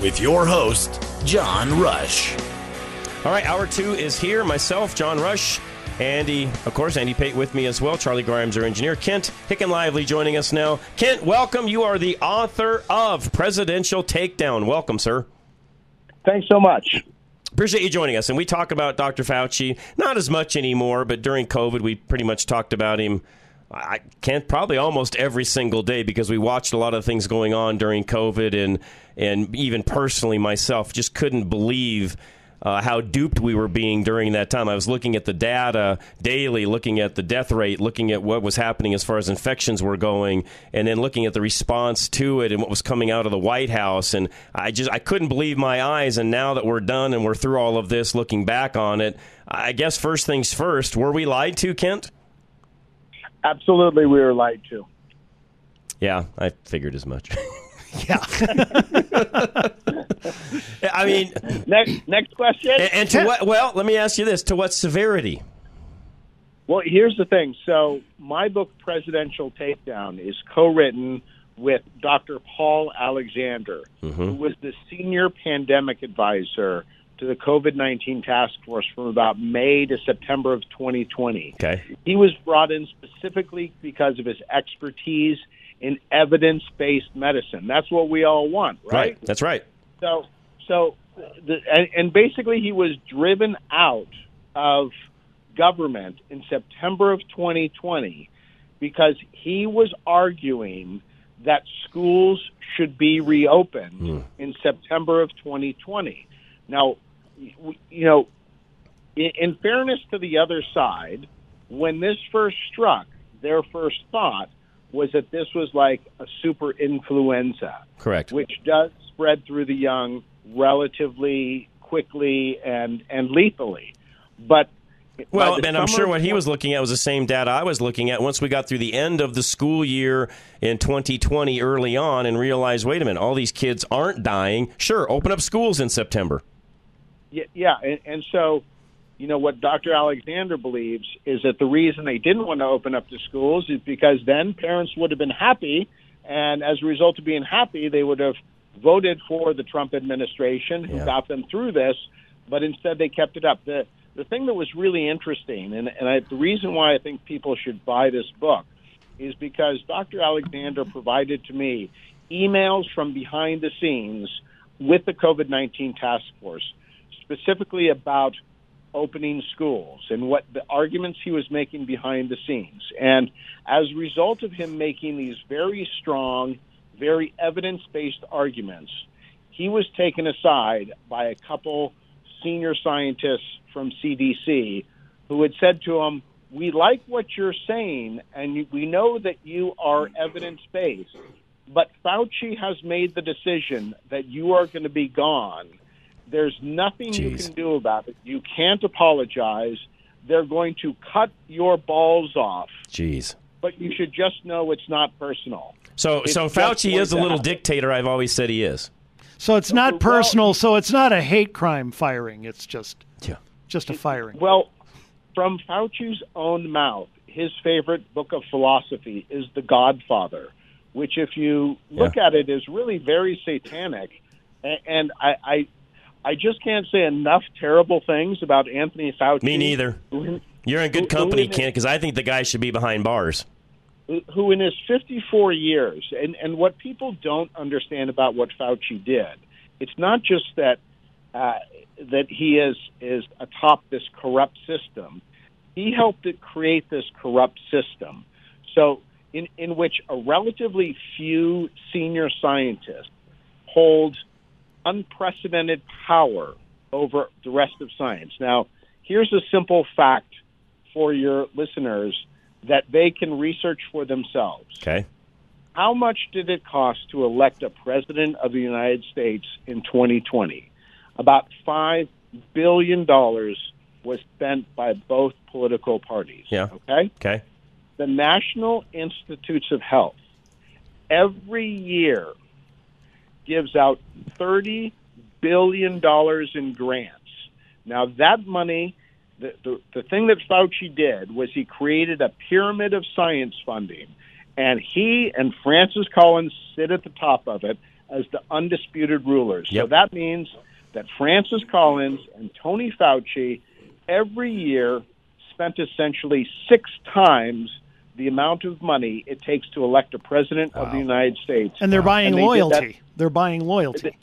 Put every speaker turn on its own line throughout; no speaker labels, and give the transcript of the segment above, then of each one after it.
With your host, John Rush.
All right, hour two is here. Myself, John Rush, Andy, of course, Andy Pate with me as well. Charlie Grimes, our engineer. Kent Heckenlively joining us now. Kent, welcome. You are the author of Presidential Takedown. Welcome, sir.
Thanks so much.
Appreciate you joining us. And we talk about Dr. Fauci, not as much anymore, but during COVID, we pretty much talked about him. I can't probably almost every single day because we watched a lot of things going on during COVID and and even personally myself just couldn't believe uh, how duped we were being during that time. I was looking at the data daily, looking at the death rate, looking at what was happening as far as infections were going, and then looking at the response to it and what was coming out of the White House. And I just I couldn't believe my eyes. And now that we're done and we're through all of this, looking back on it, I guess first things first, were we lied to, Kent?
Absolutely, we were lied to.
Yeah, I figured as much.
yeah.
I mean,
next next question.
And, and to what? Well, let me ask you this: to what severity?
Well, here's the thing. So, my book, Presidential Takedown, is co-written with Dr. Paul Alexander,
mm-hmm.
who was the senior pandemic advisor to the COVID 19 task force from about May to September of 2020.
Okay.
He was brought in specifically because of his expertise in evidence based medicine. That's what we all want, right?
Right. That's right.
So, so, the, and, and basically, he was driven out of government in September of 2020 because he was arguing that schools should be reopened
Hmm.
in September of 2020. Now, you know, in, in fairness to the other side, when this first struck, their first thought was that this was like a super influenza,
Correct.
which does spread through the young relatively quickly and and lethally. But
Well, and I'm sure what he was looking at was the same data I was looking at once we got through the end of the school year in 2020 early on and realized, wait a minute, all these kids aren't dying. Sure, open up schools in September.
Yeah, yeah, and, and so, you know, what Dr. Alexander believes is that the reason they didn't want to open up the schools is because then parents would have been happy, and as a result of being happy, they would have voted for the Trump administration who
Yeah.
got them through this, but instead they kept it up. The the thing that was really interesting, and, and I, the reason why I think people should buy this book, is because Dr. Alexander provided to me emails from behind the scenes with the COVID 19 task force, specifically about opening schools and what the arguments he was making behind the scenes. And as a result of him making these very strong, very evidence based arguments, he was taken aside by a couple senior scientists from CDC who had said to him, We like what you're saying, and we know that you are evidence based, but Fauci has made the decision that you are going to be gone. There's nothing you can do about it. You can't apologize. They're going to cut your balls off,
Jeez.
but you should just know it's not personal.
So,
It's
so Fauci
going
is a little dictator. I've always said he is.
So it's not
Well-
personal. So it's not a hate crime firing. It's just
Yeah.
just a firing.
Well, from Fauci's own mouth, his favorite book of philosophy is The Godfather, which, if you look at it, is really very satanic. And I, I, I just can't say enough terrible things about Anthony Fauci.
Me neither.
Who,
You're in good
who
company,
in
Kent, because I think the guy should be behind bars.
who in his 54 years, and, and what people don't understand about what Fauci did it's not just that uh, that he is is atop this corrupt system. He helped it create this corrupt system. So, in in which a relatively few senior scientists hold unprecedented power over the rest of science. Now, here's a simple fact for your listeners that they can research for themselves.
Okay.
How much did it cost to elect a president of the United States in 2020? About $5 billion was spent by both political parties.
Yeah.
Okay?
Okay.
The National Institutes of Health every year gives out $30 billion in grants. Now, that money, the, the, the thing that Fauci did was he created a pyramid of science funding, and he and Francis Collins sit at the top of it as the undisputed rulers. So that means that Francis Collins and Tony Fauci every year spent essentially six times the amount of money it takes to elect a president of the United States.
And they're buying
they that-
loyalty. They're buying loyalty.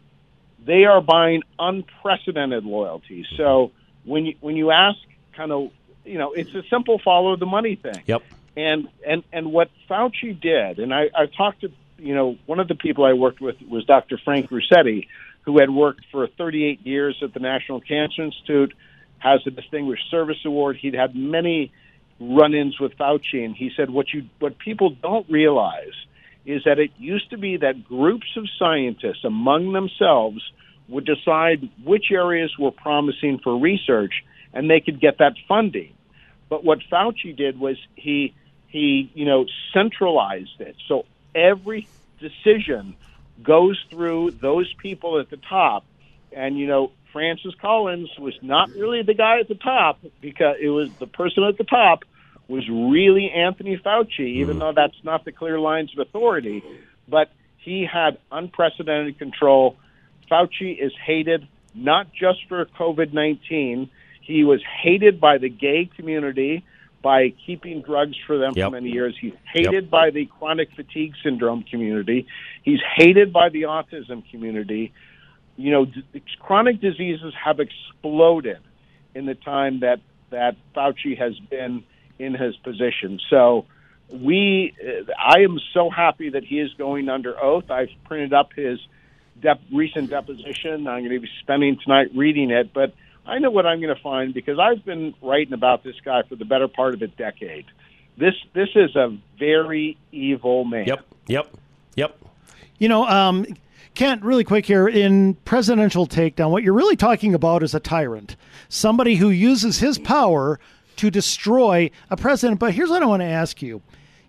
they are buying unprecedented loyalty. So when you when you ask, kind of, you know, it's a simple follow the money thing.
Yep.
And and and what Fauci did, and I, I've talked to, you know, one of the people I worked with was Dr. Frank Ruscetti, who had worked for 38 years at the National Cancer Institute, has a Distinguished Service Award. He'd had many run-ins with Fauci, and he said what you what people don't realize is that it used to be that groups of scientists among themselves would decide which areas were promising for research, and they could get that funding. But what Fauci did was he he you know centralized it, so every decision goes through those people at the top, and you know Francis Collins was not really the guy at the top because it was the person at the top was really Anthony Fauci, even hmm. though that's not the clear lines of authority. But he had unprecedented control. Fauci is hated not just for COVID 19, he was hated by the gay community by keeping drugs for them
Yep.
for many years. He's hated by the chronic fatigue syndrome community. He's hated by the autism community. You know, d- chronic diseases have exploded in the time that that Fauci has been in his position. So we, uh, I am so happy that he is going under oath. I've printed up his dep- recent deposition. I'm going to be spending tonight reading it, but I know what I'm going to find because I've been writing about this guy for the better part of a decade. This this is a very evil man.
Yep. Yep. Yep.
You know, um, Kent, really quick here in presidential takedown, what you're really talking about is a tyrant, somebody who uses his power to destroy a president. But here's what I want to ask you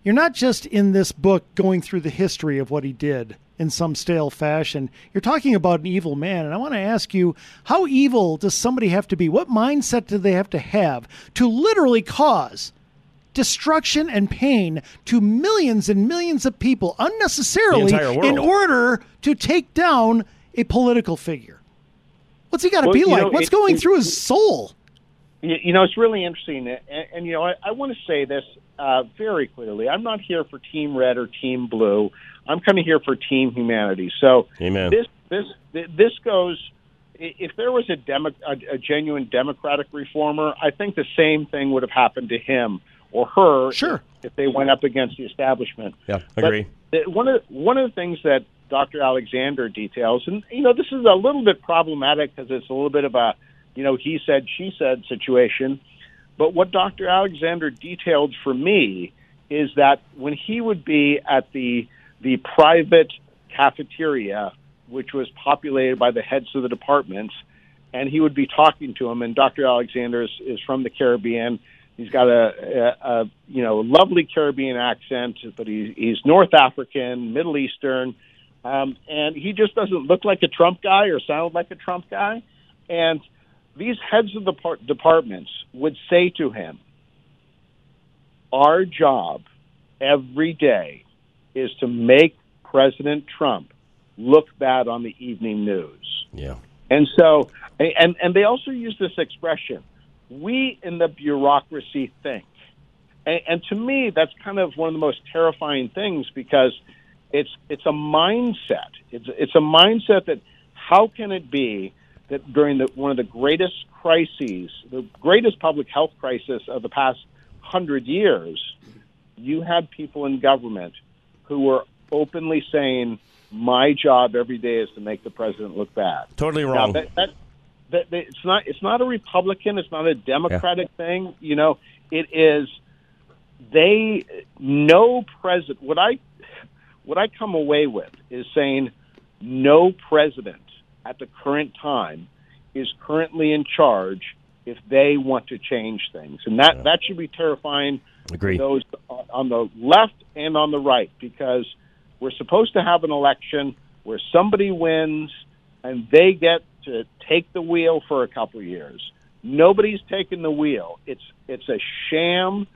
you're not just in this book going through the history of what he did in some stale fashion. You're talking about an evil man. And I want to ask you, how evil does somebody have to be? What mindset do they have to have to literally cause destruction and pain to millions and millions of people unnecessarily
The entire world.
in order to take down a political figure? What's he got to
Well,
be like?
know,
What's
it-
going
it-
through his soul?
You, you know, it's really interesting, and, and you know, I, I want to say this uh, very clearly. I'm not here for Team Red or Team Blue. I'm kind of here for Team Humanity. So
Amen.
this this this goes. If there was a, demo, a, a genuine democratic reformer, I think the same thing would have happened to him or her.
Sure.
If, if they went up against the establishment.
Yeah.
But
Agree.
one of one of the things that Dr. Alexander details, and you know, this is a little bit problematic because it's a little bit of a, you know, he said, she said situation. But what Dr. Alexander detailed for me is that when he would be at the the private cafeteria, which was populated by the heads of the departments, and he would be talking to him. And Dr. Alexander is, is from the Caribbean. He's got a, a, a you know lovely Caribbean accent, but he, he's North African, Middle Eastern, um, and he just doesn't look like a Trump guy or sound like a Trump guy. And these heads of the par- departments would say to him, "Our job every day is to make President Trump look bad on the evening news."
Yeah.
And so, and and they also use this expression: "We in the bureaucracy think." And, and to me, that's kind of one of the most terrifying things because it's it's a mindset. It's it's a mindset that how can it be that during the, one of the greatest crises, the greatest public health crisis of the past hundred years, you had people in government who were openly saying, "My job every day is to make the president look bad."
Totally wrong.
that, that, that, that- it's not. It's not a Republican. It's not a Democratic thing. You know, it is. They no president. What I what I come away with is saying no president at the current time is currently in charge if they want to change things, and that that should be terrifying.
Agree.
Those on the left and on the right, because we're supposed to have an election where somebody wins and they get to take the wheel for a couple of years. Nobody's taking the wheel. It's it's a sham.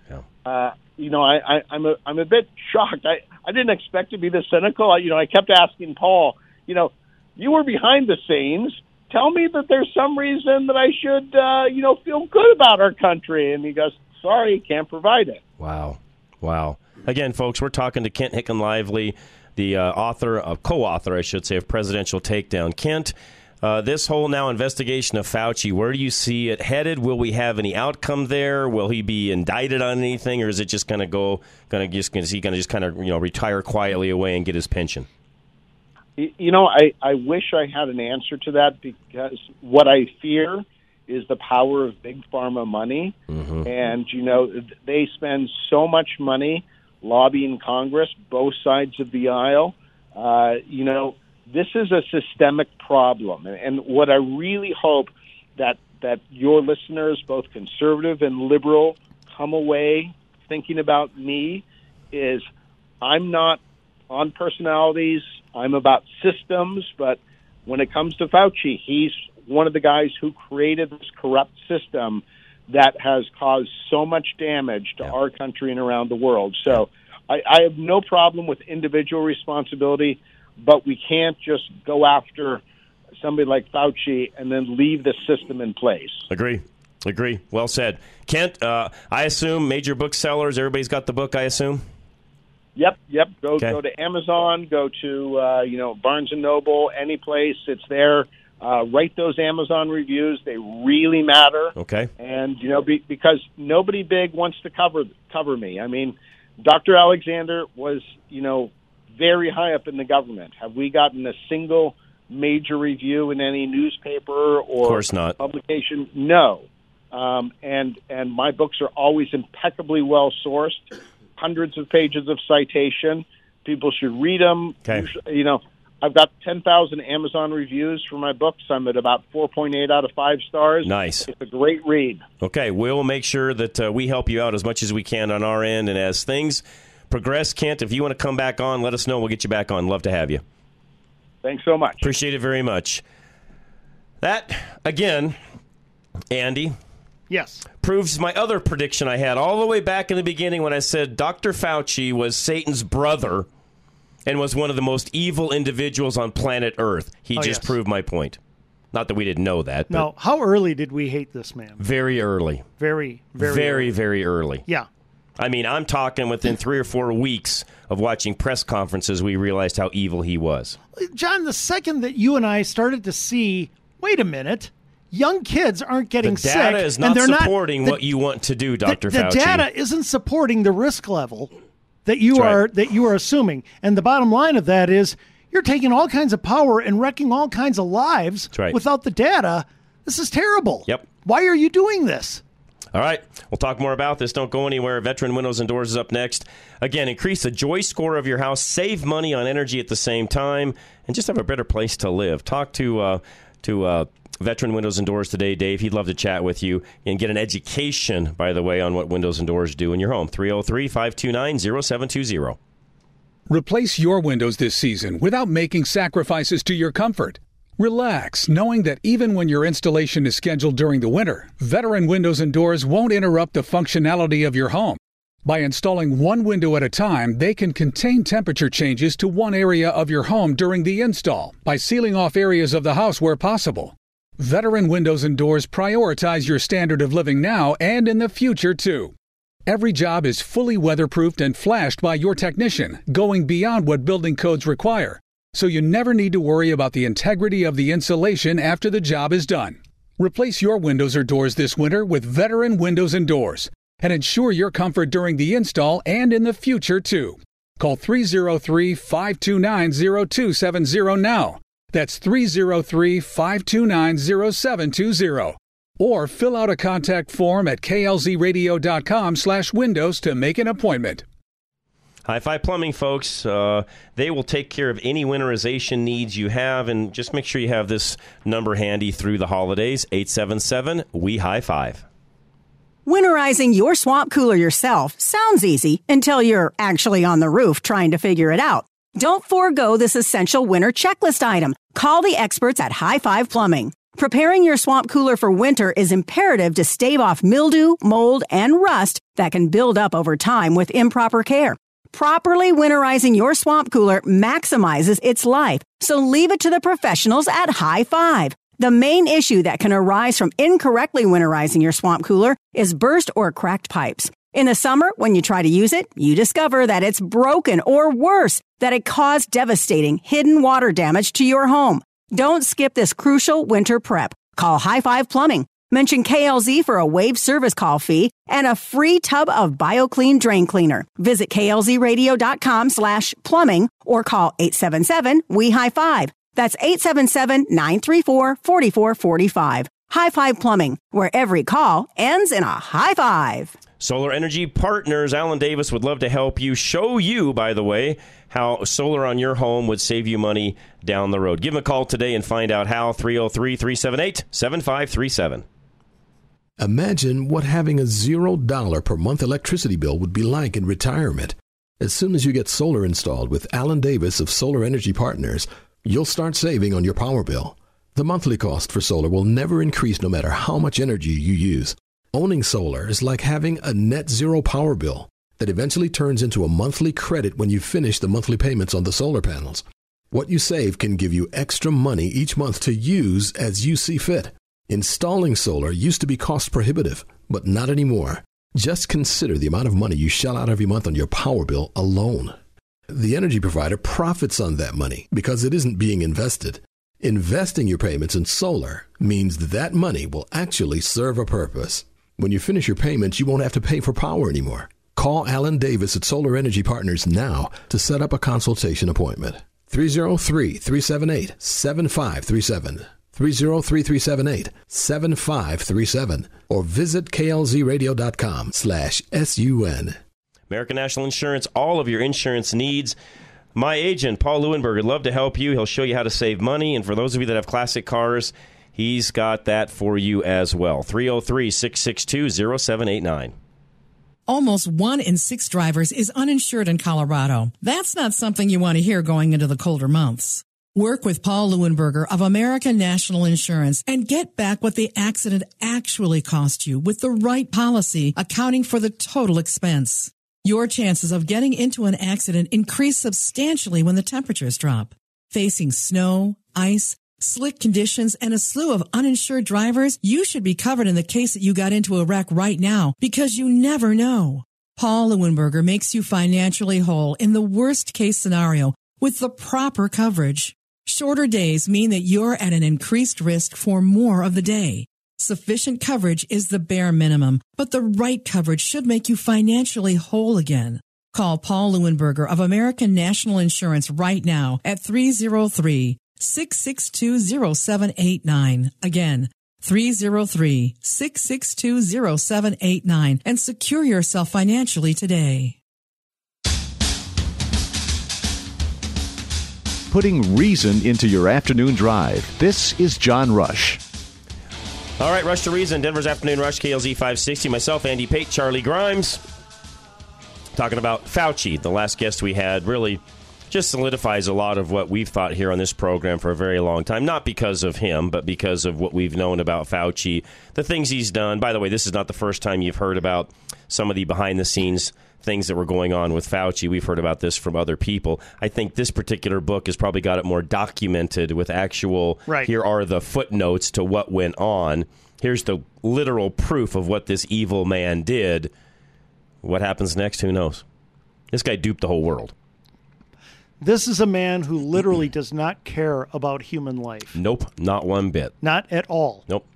Uh, you know, I, I, I'm a I'm a bit shocked. I I didn't expect to be this cynical. I, you know, I kept asking Paul. You know, you were behind the scenes. Tell me that there's some reason that I should, uh, you know, feel good about our country. And he goes, "Sorry, can't provide it."
Wow. Wow. Again, folks, we're talking to Kent Heckenlively, the uh, author, uh, co author, I should say, of Presidential Takedown. Kent, uh, this whole now investigation of Fauci, where do you see it headed? Will we have any outcome there? Will he be indicted on anything, or is it just going to go, going to just, is he going to just kind of, you know, retire quietly away and get his pension?
You know, I, I wish I had an answer to that because what I fear is the power of big pharma money. And, you know, they spend so much money lobbying Congress, both sides of the aisle. Uh, you know, this is a systemic problem. And, and what I really hope that, that your listeners, both conservative and liberal, come away thinking about me is I'm not on personalities. I'm about systems, but when it comes to Fauci, he's one of the guys who created this corrupt system that has caused so much damage to our country and around the world. So I, I have no problem with individual responsibility, but we can't just go after somebody like Fauci and then leave the system in place.
Agree. Agree. Well said. Kent, uh, I assume major booksellers, everybody's got the book, I assume?
Yep, yep. Go
Okay.
go to Amazon. Go to uh, you know Barnes and Noble. Any place, it's there. Uh, write those Amazon reviews. They really matter.
Okay.
And you know be, because nobody big wants to cover cover me. I mean, Dr. Alexander was you know very high up in the government. Have we gotten a single major review in any newspaper or
Of course not.
publication? No. Um, and and my books are always impeccably well sourced, hundreds of pages of citation. People should read them.
Okay.
You, you know, I've got ten thousand Amazon reviews for my books. I'm at about four point eight out of five stars.
Nice.
It's a great read.
Okay, we'll make sure that uh, we help you out as much as we can on our end. And as things progress, Kent, if you want to come back on, let us know. We'll get you back on. Love to have you.
Thanks so much.
Appreciate it very much. That, again, Andy,
Yes.
proves my other prediction I had all the way back in the beginning when I said Dr. Fauci was Satan's brother and was one of the most evil individuals on planet Earth. He
Oh,
just
yes.
proved my point. Not that we didn't know that, but
Now, how early did we hate this man?
very early.
Very, very,
very,
early.
very early.
Yeah.
I mean, I'm talking within three or four weeks of watching press conferences, we realized how evil he was.
John, the second that you and I started to see, wait a minute, young kids aren't getting
The data
sick,
is
and
not
they're
supporting
the-
what you want to do,
the-
Dr.
the,
Fauci.
data isn't supporting the risk level that you
That's right.
are that you are assuming. And the bottom line of that is you're taking all kinds of power and wrecking all kinds of lives
right.
without the data. This is terrible.
Yep.
Why are you doing this?
All right, we'll talk more about this. Don't go anywhere. Veteran Windows and Doors is up next. Again, increase the joy score of your house, save money on energy at the same time, and just have a better place to live. Talk to uh, to uh, Veteran Windows and Doors today, Dave. He'd love to chat with you and get an education, by the way, on what Windows and Doors do in your home. 303 529 0720.
Replace your windows this season without making sacrifices to your comfort. Relax, knowing that even when your installation is scheduled during the winter, Veteran Windows and Doors won't interrupt the functionality of your home. By installing one window at a time, they can contain temperature changes to one area of your home during the install by sealing off areas of the house where possible. Veteran Windows and Doors prioritize your standard of living now and in the future, too. Every job is fully weatherproofed and flashed by your technician, going beyond what building codes require. So you never need to worry about the integrity of the insulation after the job is done. Replace your windows or doors this winter with veteran windows and doors and ensure your comfort during the install and in the future, too. Call 303 529 0270 now. That's 303 529 0720. Or fill out a contact form at klzradio.com slash windows to make an appointment.
High Five Plumbing, folks. Uh, they will take care of any winterization needs you have, and just make sure you have this number handy through the holidays 877 We High Five.
Winterizing your swamp cooler yourself sounds easy until you're actually on the roof trying to figure it out. Don't forego this essential winter checklist item. Call the experts at High Five Plumbing. Preparing your swamp cooler for winter is imperative to stave off mildew, mold, and rust that can build up over time with improper care. Properly winterizing your swamp cooler maximizes its life, so leave it to the professionals at High Five. The main issue that can arise from incorrectly winterizing your swamp cooler is burst or cracked pipes. In the summer, when you try to use it, you discover that it's broken or worse, that it caused devastating hidden water damage to your home. Don't skip this crucial winter prep. Call High Five Plumbing. Mention KLZ for a waived service call fee and a free tub of BioClean drain cleaner. Visit klzradio.com slash plumbing or call 877 we high five. That's 877-934-4445. High Five Plumbing, where every call ends in a high five.
Solar Energy Partners, Alan Davis would love to help you, show you, by the way, how solar on your home would save you money down the road. Give him a call today and find out how. 303 378 7537.
Imagine what having a $0 per month electricity bill would be like in retirement. As soon as you get solar installed with Alan Davis of Solar Energy Partners, you'll start saving on your power bill. The monthly cost for solar will never increase no matter how much energy you use. Owning solar is like having a net zero power bill that eventually turns into a monthly credit when you finish the monthly payments on the solar panels. What you save can give you extra money each month to use as you see fit. Installing solar used to be cost prohibitive, but not anymore. Just consider the amount of money you shell out every month on your power bill alone. The energy provider profits on that money because it isn't being invested. Investing your payments in solar means that money will actually serve a purpose. When you finish your payments, you won't have to pay for power anymore. Call Alan Davis at Solar Energy Partners now to set up a consultation appointment. 303 378 7537. 303 378 7537. Or visit klzradio.com slash sun.
American National Insurance, all of your insurance needs. My agent, Paul Leuenberger, would love to help you. He'll show you how to save money. And for those of you that have classic cars, he's got that for you as well. 303 662 0789.
Almost one in six drivers is uninsured in Colorado. That's not something you want to hear going into the colder months. Work with Paul Leuenberger of American National Insurance and get back what the accident actually cost you with the right policy accounting for the total expense. Your chances of getting into an accident increase substantially when the temperatures drop. Facing snow, ice, slick conditions, and a slew of uninsured drivers, you should be covered in the case that you got into a wreck right now because you never know. Paul Leuenberger makes you financially whole in the worst case scenario with the proper coverage. Shorter days mean that you're at an increased risk for more of the day. Sufficient coverage is the bare minimum, but the right coverage should make you financially whole again. Call Paul Leuenberger of American National Insurance right now at 303 662 0789. Again, 303 662 0789 and secure yourself financially today.
Putting reason into your afternoon drive. This is John Rush.
All right, Rush to Reason, Denver's Afternoon Rush, KLZ 560. Myself, Andy Pate, Charlie Grimes. Talking about Fauci, the last guest we had, really just solidifies a lot of what we've thought here on this program for a very long time. Not because of him, but because of what we've known about Fauci, the things he's done. By the way, this is not the first time you've heard about some of the behind the scenes things that were going on with Fauci. We've heard about this from other people. I think this particular book has probably got it more documented with actual,
right.
here are the footnotes to what went on. Here's the literal proof of what this evil man did. What happens next? Who knows? This guy duped the whole world.
This is a man who literally does not care about human life.
Nope, not one bit.
Not at all.
Nope.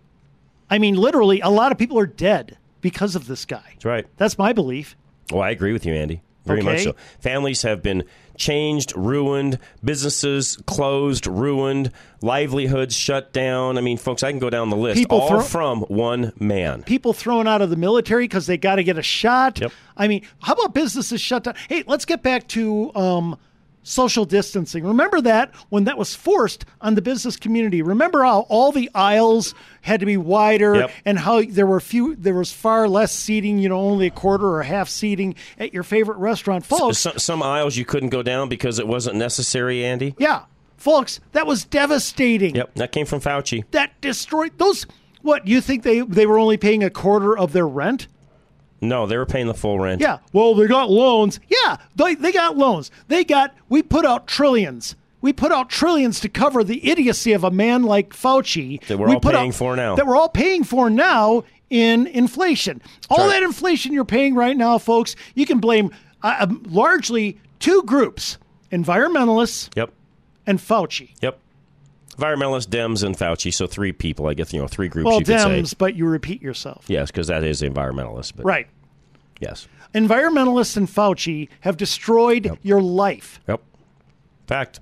I mean, literally, a lot of people are dead because of this guy.
That's right.
That's my belief.
Oh, I agree with you, Andy. Very much so. Families have been changed, ruined, businesses closed, ruined, livelihoods shut down. I mean, folks, I can go down the list.
People
all
throw-
from one man.
People thrown out of the military because they got to get a shot. I mean, how about businesses shut down? Hey, let's get back to um, social distancing. Remember that when that was forced on the business community. Remember how all the aisles had to be wider
Yep.
and how there were few, there was far less seating. You know, only a quarter or half seating at your favorite restaurant, folks.
Some, some aisles you couldn't go down because it wasn't necessary, Andy.
Yeah, folks, that was devastating.
Yep, that came from Fauci.
That destroyed those. What you think they they were only paying a quarter of their rent?
No, they were paying the full rent.
Yeah. Well, they got loans. Yeah, they they got loans. They got. We put out trillions. We put out trillions to cover the idiocy of a man like Fauci.
That we're
We
all paying for now.
That we're all paying for now in inflation. all that inflation you're paying right now, folks, you can blame uh, um, largely two groups: environmentalists
Yep.
and Fauci.
Yep. Environmentalists, Dems, and Fauci. So three people, I guess, you know, three groups
well,
you could
Dems,
say.
but you repeat yourself.
Yes, because that is environmentalist. But
Right.
Yes.
Environmentalists and Fauci have destroyed your life.
Yep. Fact.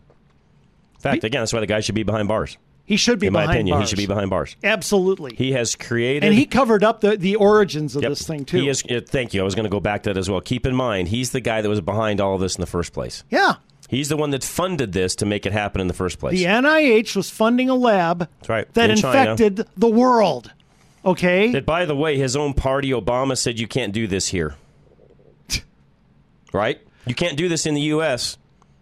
Fact. Again, that's why the guy should be behind bars.
He should be
In my opinion,
bars.
he should be behind bars.
Absolutely.
He has created.
and he covered up the, the origins of
Yep.
this thing too.
He is. uh, Thank you. I was going to go back to that as well. Keep in mind, he's the guy that was behind all of this in the first place.
yeah.
He's the one that funded this to make it happen in the first place.
The NIH was funding a lab
right.
that
In China.
infected the world. Okay?
That, by the way, his own party, Obama, said you can't do this here. right? You can't do this in the U.S.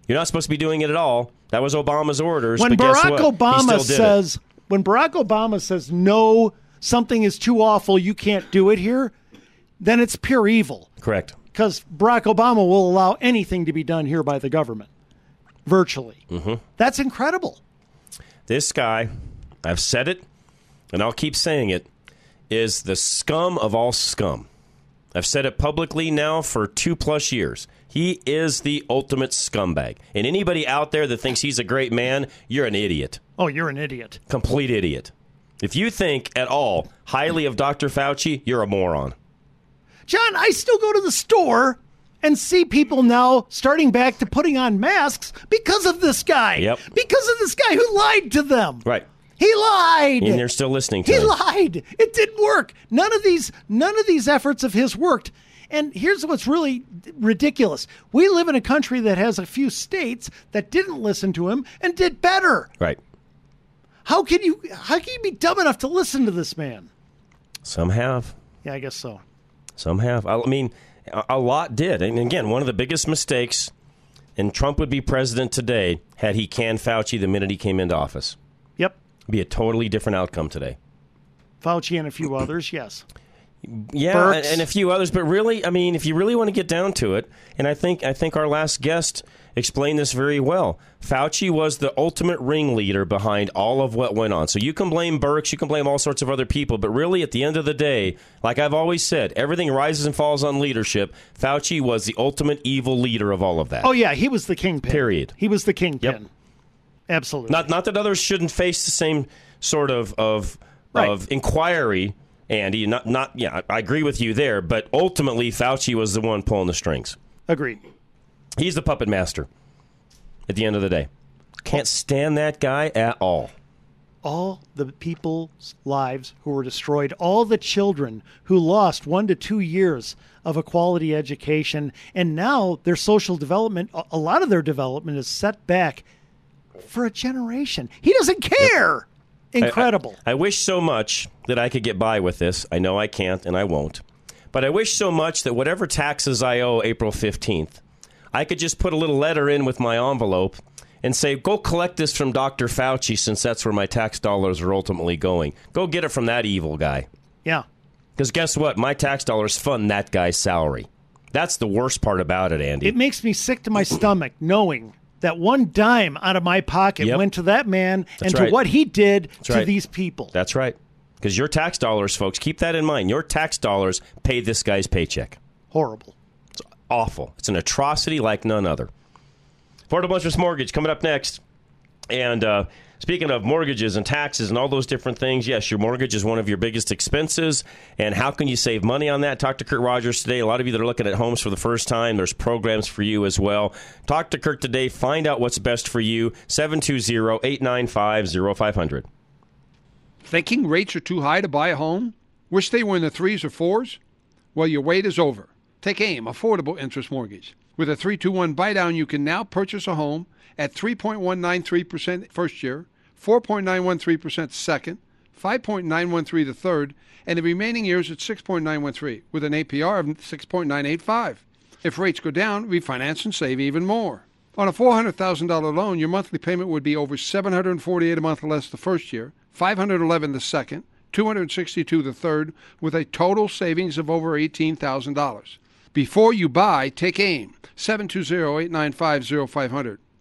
You're not supposed to be doing it at all. That was Obama's orders.
when
but guess
Barack
what?
Obama
did it.
says when Barack Obama says no, something is too awful, you can't do it here, then it's pure evil.
correct.
Because Barack Obama will allow anything to be done here by the government. Virtually.
hmm
That's incredible.
This guy, I've said it, and I'll keep saying it, is the scum of all scum. I've said it publicly now for two plus years. He is the ultimate scumbag. And anybody out there that thinks he's a great man, you're an idiot.
Oh, you're an idiot.
Complete idiot. If you think at all highly of Dr. Fauci, you're a moron.
John, I still go to the store and see people now starting back to putting on masks because of this guy.
Yep.
Because of this guy who lied to them.
Right.
He lied.
And they're still listening to him.
He
him.
lied. It didn't work. None of these none of these efforts of his worked. And here's what's really ridiculous. We live in a country that has a few states that didn't listen to him and did better.
Right.
How can you how can you be dumb enough to listen to this man?
Some have.
Yeah, I guess so.
Some have. I mean, a a lot did. And again, one of the biggest mistakes, and Trump would be president today had he canned Fauci the minute he came into office.
Yep.
Be a totally different outcome today.
Fauci and a few others, yes.
Yeah,
Birx.
and, a few others, but really, I mean, if you really want to get down to it, and I think I think our last guest explained this very well. Fauci was the ultimate ringleader behind all of what went on. So you can blame Birx, you can blame all sorts of other people, but really, at the end of the day, like I've always said, everything rises and falls on leadership. Fauci was the ultimate evil leader of all of that.
Oh yeah, he was the kingpin.
Period.
He was the kingpin. Absolutely.
Not not that others shouldn't face the same sort of of
Right.
of inquiry, Andy. Not not yeah, I agree with you there, but ultimately Fauci was the one pulling the strings.
Agreed.
He's the puppet master. At the end of the day, can't stand that guy at all.
all the people's lives who were destroyed, all the children who lost one to two years of a quality education, and now their social development, a lot of their development is set back for a generation. He doesn't care. Incredible.
I, I wish so much that I could get by with this. I know I can't, and I won't. But I wish so much that whatever taxes I owe April 15th, I could just put a little letter in with my envelope and say, go collect this from Dr. Fauci since that's where my tax dollars are ultimately going. Go get it from that evil guy.
yeah.
Because guess what? My tax dollars fund that guy's salary. That's the worst part about it, Andy.
It makes me sick to my stomach knowing that one dime out of my pocket
Yep.
went to that man
That's
and to what he did
That's
to
right.
these people.
That's right. Because your tax dollars, folks, keep that in mind. Your tax dollars pay this guy's paycheck.
Horrible.
It's awful. It's an atrocity like none other. Affordable Interest Mortgage coming up next. And uh, speaking of mortgages and taxes and all those different things, yes, your mortgage is one of your biggest expenses. And how can you save money on that? Talk to Kurt Rogers today. A lot of you that are looking at homes for the first time, there's programs for you as well. Talk to Kurt today. Find out what's best for you. 720 895 0500.
Thinking rates are too high to buy a home? Wish they were in the threes or fours? Well, your wait is over. Take AIM, Affordable Interest Mortgage. With a 321 buy down, you can now purchase a home at 3.193% first year, 4.913% second, 5.913 the third, and the remaining years at 6.913 with an APR of 6.985. If rates go down, refinance and save even more. On a $400,000 loan, your monthly payment would be over 748 a month less the first year, 511 the second, 262 the third, with a total savings of over $18,000. Before you buy, take aim. 720-895-0500.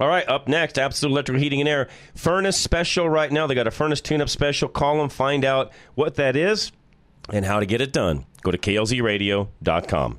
All right, up next, Absolute Electrical Heating and Air furnace special right now. They got a furnace tune-up special. Call them, find out what that is and how to get it done. Go to klzradio.com.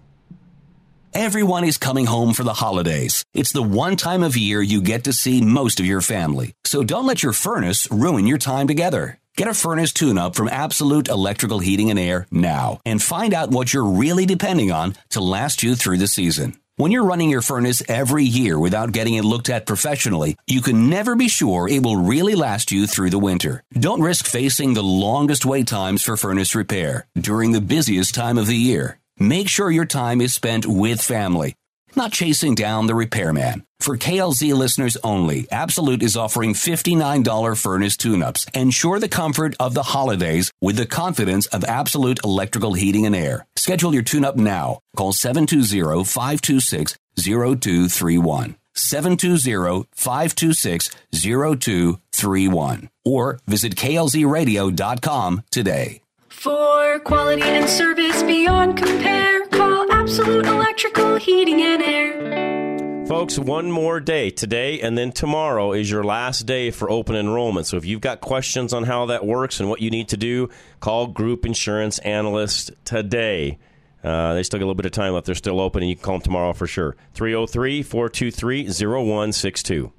Everyone is coming home for the holidays. It's the one time of year you get to see most of your family. So don't let your furnace ruin your time together. Get a furnace tune up from Absolute Electrical Heating and Air now and find out what you're really depending on to last you through the season. When you're running your furnace every year without getting it looked at professionally, you can never be sure it will really last you through the winter. Don't risk facing the longest wait times for furnace repair during the busiest time of the year. Make sure your time is spent with family, not chasing down the repairman. For KLZ listeners only, Absolute is offering $59 furnace tune-ups. Ensure the comfort of the holidays with the confidence of Absolute Electrical Heating and Air. Schedule your tune-up now. Call 720-526-0231. 720-526-0231 or visit klzradio.com today.
For quality and service beyond compare, call Absolute Electrical Heating and Air.
Folks, one more day. Today and then tomorrow is your last day for open enrollment. So if you've got questions on how that works and what you need to do, call Group Insurance Analyst today. Uh, they still got a little bit of time left. They're still open, and you can call them tomorrow for sure. 303 423 0162.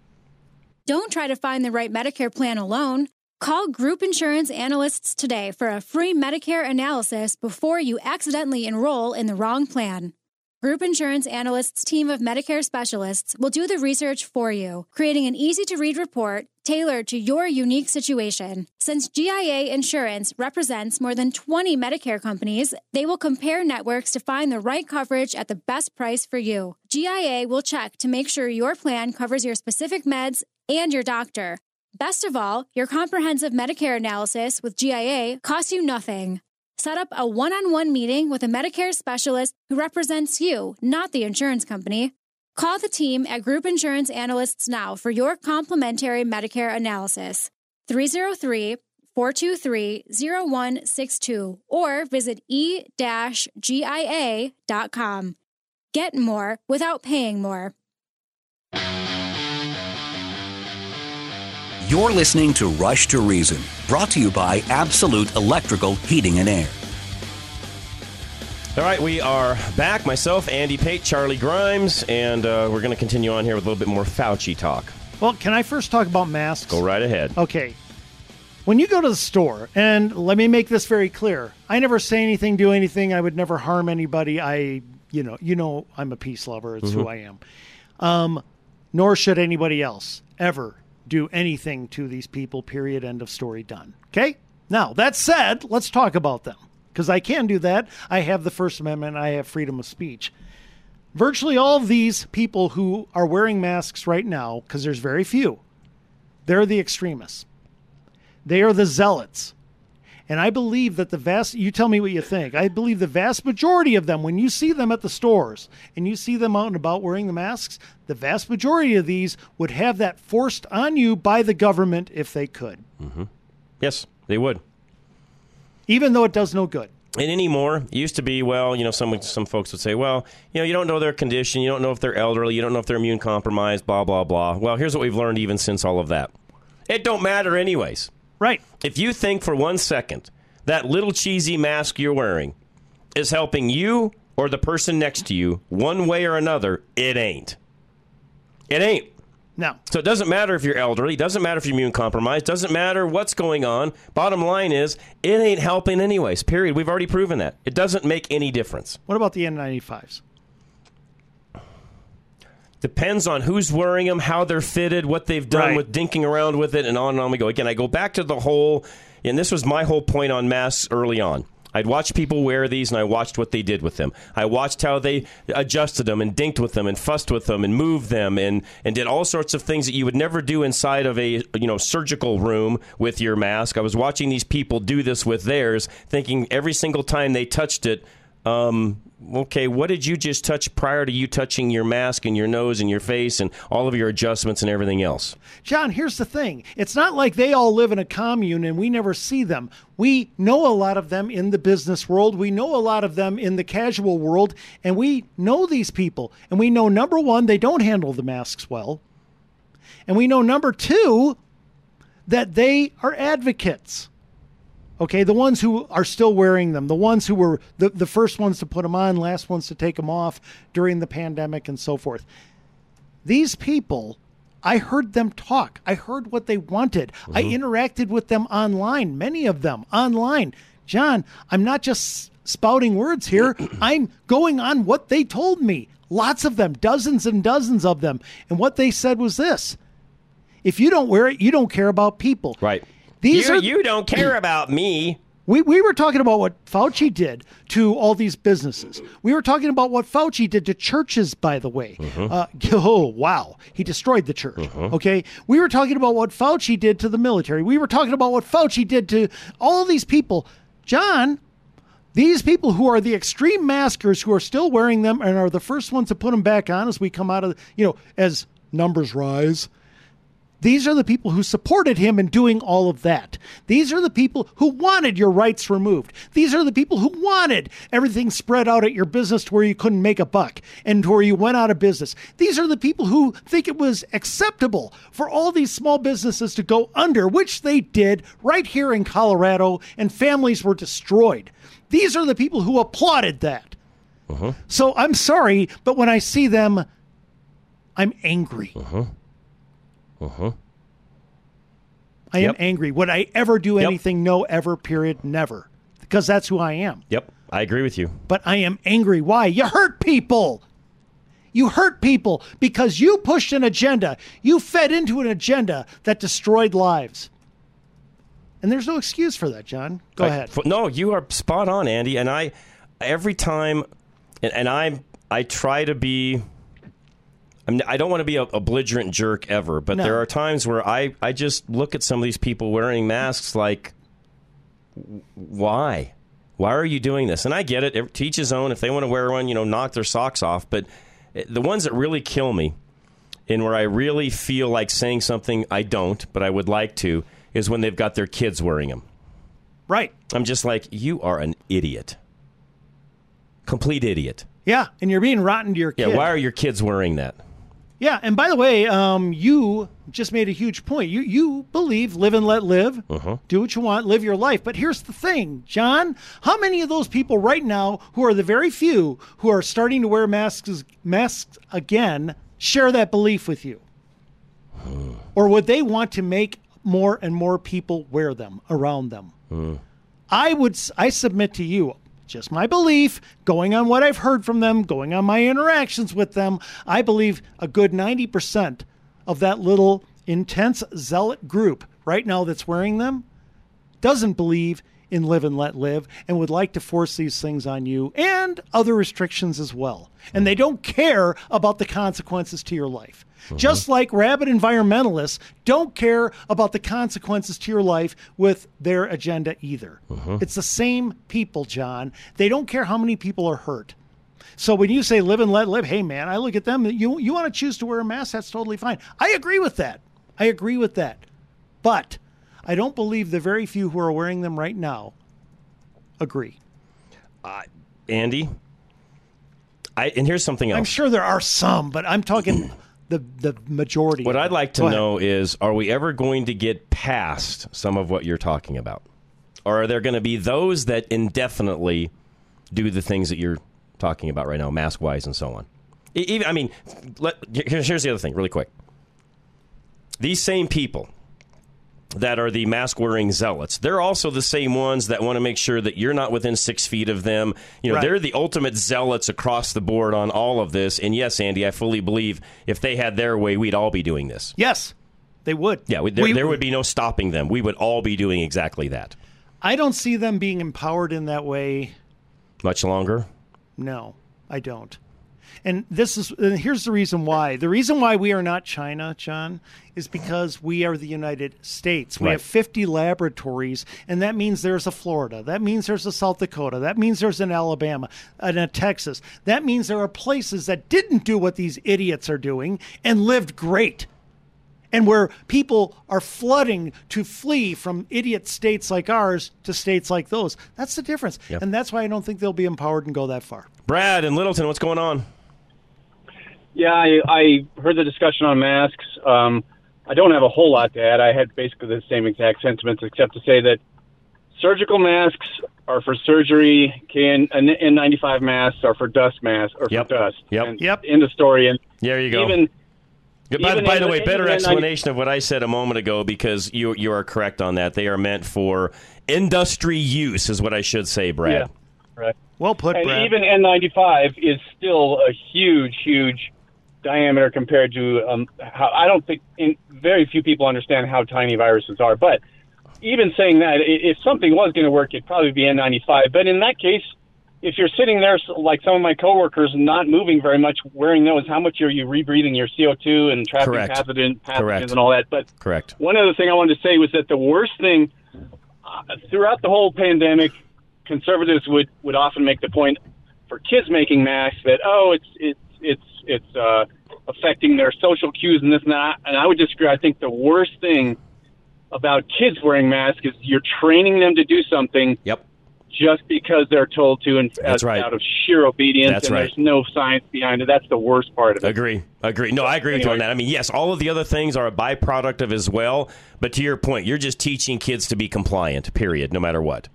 Don't try to find the right Medicare plan alone. Call Group Insurance Analysts today for a free Medicare analysis before you accidentally enroll in the wrong plan. Group Insurance Analysts' team of Medicare specialists will do the research for you, creating an easy to read report tailored to your unique situation. Since GIA Insurance represents more than 20 Medicare companies, they will compare networks to find the right coverage at the best price for you. GIA will check to make sure your plan covers your specific meds and your doctor. Best of all, your comprehensive Medicare analysis with GIA costs you nothing. Set up a one on one meeting with a Medicare specialist who represents you, not the insurance company. Call the team at Group Insurance Analysts now for your complimentary Medicare analysis. 303 423 0162 or visit e GIA.com. Get more without paying more.
You're listening to Rush to Reason, brought to you by Absolute Electrical Heating and Air.
All right, we are back. Myself, Andy Pate, Charlie Grimes, and uh, we're going to continue on here with a little bit more Fauci talk.
Well, can I first talk about masks?
Go right ahead.
Okay. When you go to the store, and let me make this very clear, I never say anything, do anything. I would never harm anybody. I, you know, you know, I'm a peace lover. It's who
Mhm.
I am. Um, nor should anybody else ever do anything to these people. Period. End of story. Done. Okay. Now that said, let's talk about them because I can do that. I have the First Amendment. I have freedom of speech. Virtually all of these people who are wearing masks right now, because there's very few, they're the extremists. They are the zealots. And I believe that the vast, you tell me what you think. I believe the vast majority of them, when you see them at the stores and you see them out and about wearing the masks, the vast majority of these would have that forced on you by the government if they could.
Mm-hmm. Yes, they would.
Even though it does no good.
And anymore, it used to be, well, you know, some some folks would say, well, you know, you don't know their condition, you don't know if they're elderly, you don't know if they're immune compromised, blah blah blah. Well, here's what we've learned even since all of that. It don't matter anyways.
Right.
If you think for one second that little cheesy mask you're wearing is helping you or the person next to you one way or another, it ain't. It ain't.
No.
So it doesn't matter if you're elderly, doesn't matter if you're immune compromised, doesn't matter what's going on. Bottom line is, it ain't helping anyways. Period. We've already proven that. It doesn't make any difference.
What about the N95s?
Depends on who's wearing them, how they're fitted, what they've done
Right.
with dinking around with it, and on and on we go. Again, I go back to the whole, and this was my whole point on masks early on. I'd watched people wear these, and I watched what they did with them. I watched how they adjusted them and dinked with them and fussed with them and moved them and, and did all sorts of things that you would never do inside of a you know surgical room with your mask. I was watching these people do this with theirs, thinking every single time they touched it, um, okay, what did you just touch prior to you touching your mask and your nose and your face and all of your adjustments and everything else?
John, here's the thing. It's not like they all live in a commune and we never see them. We know a lot of them in the business world. We know a lot of them in the casual world. And we know these people. And we know, number one, they don't handle the masks well. And we know, number two, that they are advocates. Okay, the ones who are still wearing them, the ones who were the, the first ones to put them on, last ones to take them off during the pandemic and so forth. These people, I heard them talk. I heard what they wanted. I mm-hmm. interacted with them online, many of them online. John, I'm not just spouting words here, I'm going on what they told me. Lots of them, dozens and dozens of them. And what they said was this if you don't wear it, you don't care about people.
Right.
These
you,
are
you don't care about me.
We, we were talking about what Fauci did to all these businesses. We were talking about what Fauci did to churches, by the way. Uh, oh, wow. He destroyed the church. Okay. We were talking about what Fauci did to the military. We were talking about what Fauci did to all these people. John, these people who are the extreme maskers who are still wearing them and are the first ones to put them back on as we come out of, you know, as numbers rise. These are the people who supported him in doing all of that. These are the people who wanted your rights removed. These are the people who wanted everything spread out at your business to where you couldn't make a buck and to where you went out of business. These are the people who think it was acceptable for all these small businesses to go under, which they did right here in Colorado, and families were destroyed. These are the people who applauded that. So I'm sorry, but when I see them, I'm angry.
Uh-huh. Uh-huh.
I am angry. Would I ever do
Yep.
anything? No, ever, period, never. Because that's who I am.
Yep, I agree with you.
But I am angry. Why? You hurt people. You hurt people because you pushed an agenda. You fed into an agenda that destroyed lives. And there's no excuse for that, John. Go
I-
ahead.
no, you are spot on, Andy. And I, every time, and, and I, I try to be. I'm, I don't want to be a, a belligerent jerk ever, but
No.
there are times where I, I just look at some of these people wearing masks like, why? Why are you doing this? And I get it. To each his own. If they want to wear one, you know, knock their socks off. But eh, the ones that really kill me, and where I really feel like saying something I don't, but I would like to, is when they've got their kids wearing them.
Right.
I'm just like, you are an idiot. Complete idiot.
Yeah, and you're being rotten to your
kids.
Yeah,
why are your kids wearing that?
Yeah, and by the way, um, you just made a huge point. You you believe live and let live.
Uh-huh.
Do what you want, live your life. But here's the thing, John. How many of those people right now, who are the very few who are starting to wear masks masks again, share that belief with you? or would they want to make more and more people wear them around them? I would I submit to you just my belief going on what I've heard from them, going on my interactions with them, I believe a good 90% of that little intense zealot group right now that's wearing them doesn't believe in Live and Let Live and would like to force these things on you and other restrictions as well. And they don't care about the consequences to your life. Uh-huh. Just like rabid environmentalists don't care about the consequences to your life with their agenda either. Uh-huh. It's the same people, John. They don't care how many people are hurt. So when you say live and let live, hey man, I look at them. You you want to choose to wear a mask? That's totally fine. I agree with that. I agree with that. But I don't believe the very few who are wearing them right now agree.
Uh, Andy, I and here's something else.
I'm sure there are some, but I'm talking the the majority.
What I'd like to
Go ahead.
know is are we ever going to get past some of what you're talking about? Or are there going to be those that indefinitely do the things that you're talking about right now, mask wise and so on? Even, I mean, let, here's the other thing, really quick. These same people that are the mask wearing zealots, they're also the same ones that want to make sure that you're not within six feet of them. You know,
Right.
they're the ultimate zealots across the board on all of this. And yes, Andy, I fully believe if they had their way, we'd all be doing this.
Yes, they would.
Yeah, we, there,
We-
there would be no stopping them. We would all be doing exactly that.
I don't see them being empowered in that way.
Much longer.
No, I don't. And this is and here's the reason why. The reason why we are not China, John, is because we are the United States. We
Right.
have 50 laboratories, and that means there's a Florida. That means there's a South Dakota. That means there's an Alabama and a Texas. That means there are places that didn't do what these idiots are doing and lived great. And where people are flooding to flee from idiot states like ours to states like those. That's the difference.
Yep.
And that's why I don't think they'll be empowered and go that far.
Brad and Littleton, what's going on?
Yeah, I, I heard the discussion on masks. Um, I don't have a whole lot to add. I had basically the same exact sentiments, except to say that surgical masks are for surgery. Can N95 masks are for dust masks or for dust.
Yep.
And yep. End of story. And
there you go.
Even
By, by
in
the way, better explanation of what I said a moment ago because you you are correct on that. They are meant for industry use, is what I should say, Brad.
Yeah. Right.
Well put,
and
Brad.
even N95 is still a huge, huge diameter compared to um, how I don't think in, very few people understand how tiny viruses are. But even saying that, if something was going to work, it'd probably be N95. But in that case, if you're sitting there like some of my coworkers, not moving very much, wearing those, how much are you rebreathing your CO2 and trapping
Correct.
pathogen, pathogens
Correct.
and all that? But
Correct.
one other thing I wanted to say was that the worst thing uh, throughout the whole pandemic, conservatives would, would often make the point for kids making masks that oh it's it's it's it's uh, affecting their social cues and this and that. And I would disagree. I think the worst thing about kids wearing masks is you're training them to do something.
Yep.
Just because they're told to, and
That's
out,
right.
out of sheer obedience,
That's
and
right.
there's no science behind it. That's the worst part of it.
Agree. Agree. No, I agree with you on that. I mean, yes, all of the other things are a byproduct of as well. But to your point, you're just teaching kids to be compliant, period, no matter what.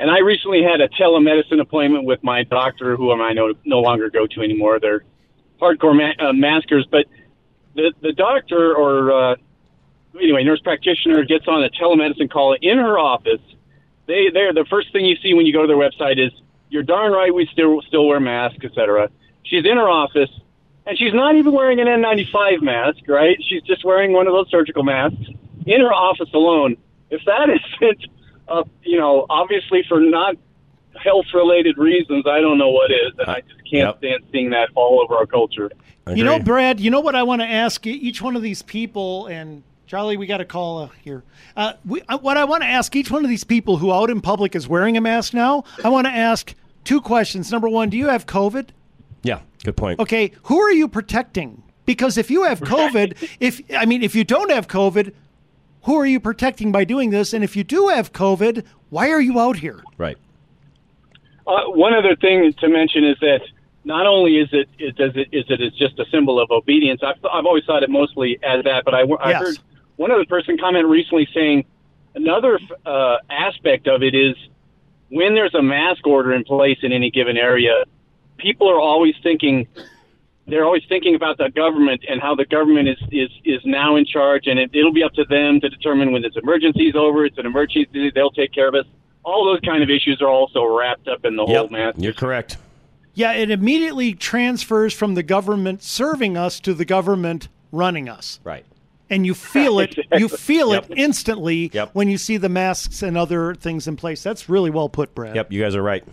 And I recently had a telemedicine appointment with my doctor, who I no, no longer go to anymore. They're hardcore ma- uh, maskers, but the the doctor or uh, anyway, nurse practitioner gets on a telemedicine call in her office. They they're the first thing you see when you go to their website is you're darn right we still still wear masks, etc. She's in her office and she's not even wearing an N95 mask, right? She's just wearing one of those surgical masks in her office alone. If that isn't, uh, you know, obviously for not health related reasons, I don't know what is, and I just can't stand seeing that all over our culture.
You know, Brad, you know what I want to ask e- each one of these people, and Charlie, we got a call uh, here. Uh, we, uh, what I want to ask each one of these people who out in public is wearing a mask now, I want to ask two questions. Number one, do you have COVID?
Yeah, good point.
Okay, who are you protecting? Because if you have COVID, if I mean, if you don't have COVID, who are you protecting by doing this? And if you do have COVID, why are you out here?
Right.
Uh, one other thing to mention is that not only is it, it does it is it is just a symbol of obedience. I've I've always thought it mostly as that, but I, I
Yes.
heard one other person comment recently saying another uh, aspect of it is when there's a mask order in place in any given area, people are always thinking they're always thinking about the government and how the government is is is now in charge, and it, it'll be up to them to determine when this emergency is over. It's an emergency; they'll take care of us. All those kind of issues are also wrapped up in the whole
Yep,
mask.
you're correct.
Yeah, it immediately transfers from the government serving us to the government running us.
Right.
and you feel it. You feel it instantly when you see the masks and other things in place. That's really well put, Brad.
Yep, you guys are right.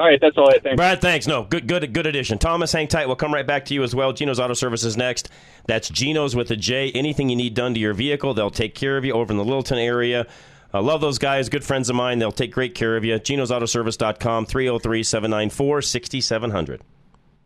All right, that's all I think.
Brad, thanks. No, good, good, good addition. Thomas, hang tight. We'll come right back to you as well. Geno's Auto Service is next. That's Geno's with a J. Anything you need done to your vehicle, they'll take care of you over in the Littleton area. I love those guys. Good friends of mine. They'll take great care of you. Geno'sAutoservice.com, 303 794 6700.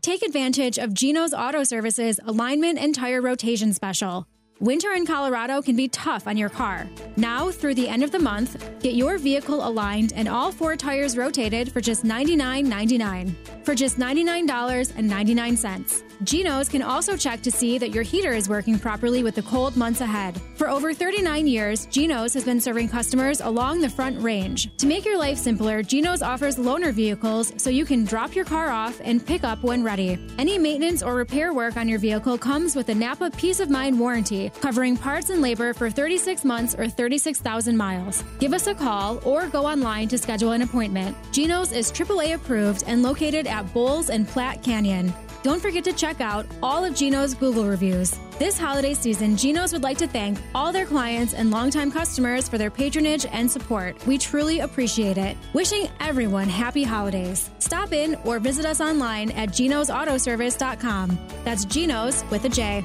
Take advantage of Geno's Auto Services alignment and tire rotation special. Winter in Colorado can be tough on your car. Now, through the end of the month, get your vehicle aligned and all four tires rotated for just $99.99. For just $99.99. Geno's can also check to see that your heater is working properly with the cold months ahead. For over 39 years, Geno's has been serving customers along the front range. To make your life simpler, Geno's offers loaner vehicles so you can drop your car off and pick up when ready. Any maintenance or repair work on your vehicle comes with a Napa Peace of Mind warranty, covering parts and labor for 36 months or 36,000 miles. Give us a call or go online to schedule an appointment. Geno's is AAA approved and located at Bowles and Platte Canyon. Don't forget to check out all of Gino's Google reviews. This holiday season, Gino's would like to thank all their clients and longtime customers for their patronage and support. We truly appreciate it. Wishing everyone happy holidays. Stop in or visit us online at ginosautoservice.com. That's Gino's with a J.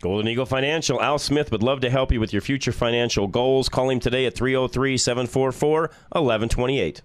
Golden Eagle Financial. Al Smith would love to help you with your future financial goals. Call him today at 303 744 1128.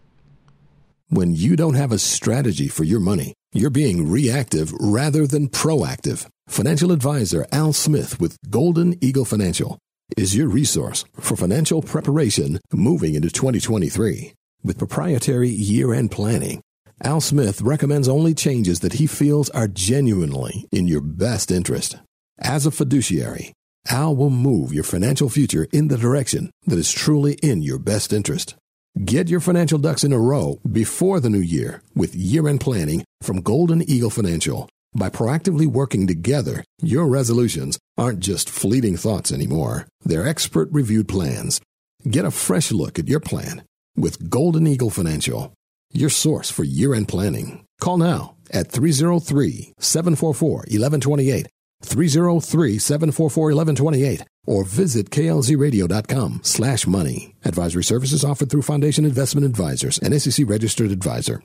When you don't have a strategy for your money, you're being reactive rather than proactive. Financial advisor Al Smith with Golden Eagle Financial is your resource for financial preparation moving into 2023. With proprietary year end planning, Al Smith recommends only changes that he feels are genuinely in your best interest. As a fiduciary, Al will move your financial future in the direction that is truly in your best interest. Get your financial ducks in a row before the new year with year end planning from Golden Eagle Financial. By proactively working together, your resolutions aren't just fleeting thoughts anymore. They're expert reviewed plans. Get a fresh look at your plan with Golden Eagle Financial, your source for year end planning. Call now at 303 744 1128. 303 744 1128 or visit klzradio.com slash money. Advisory services offered through Foundation Investment Advisors, an SEC registered advisor.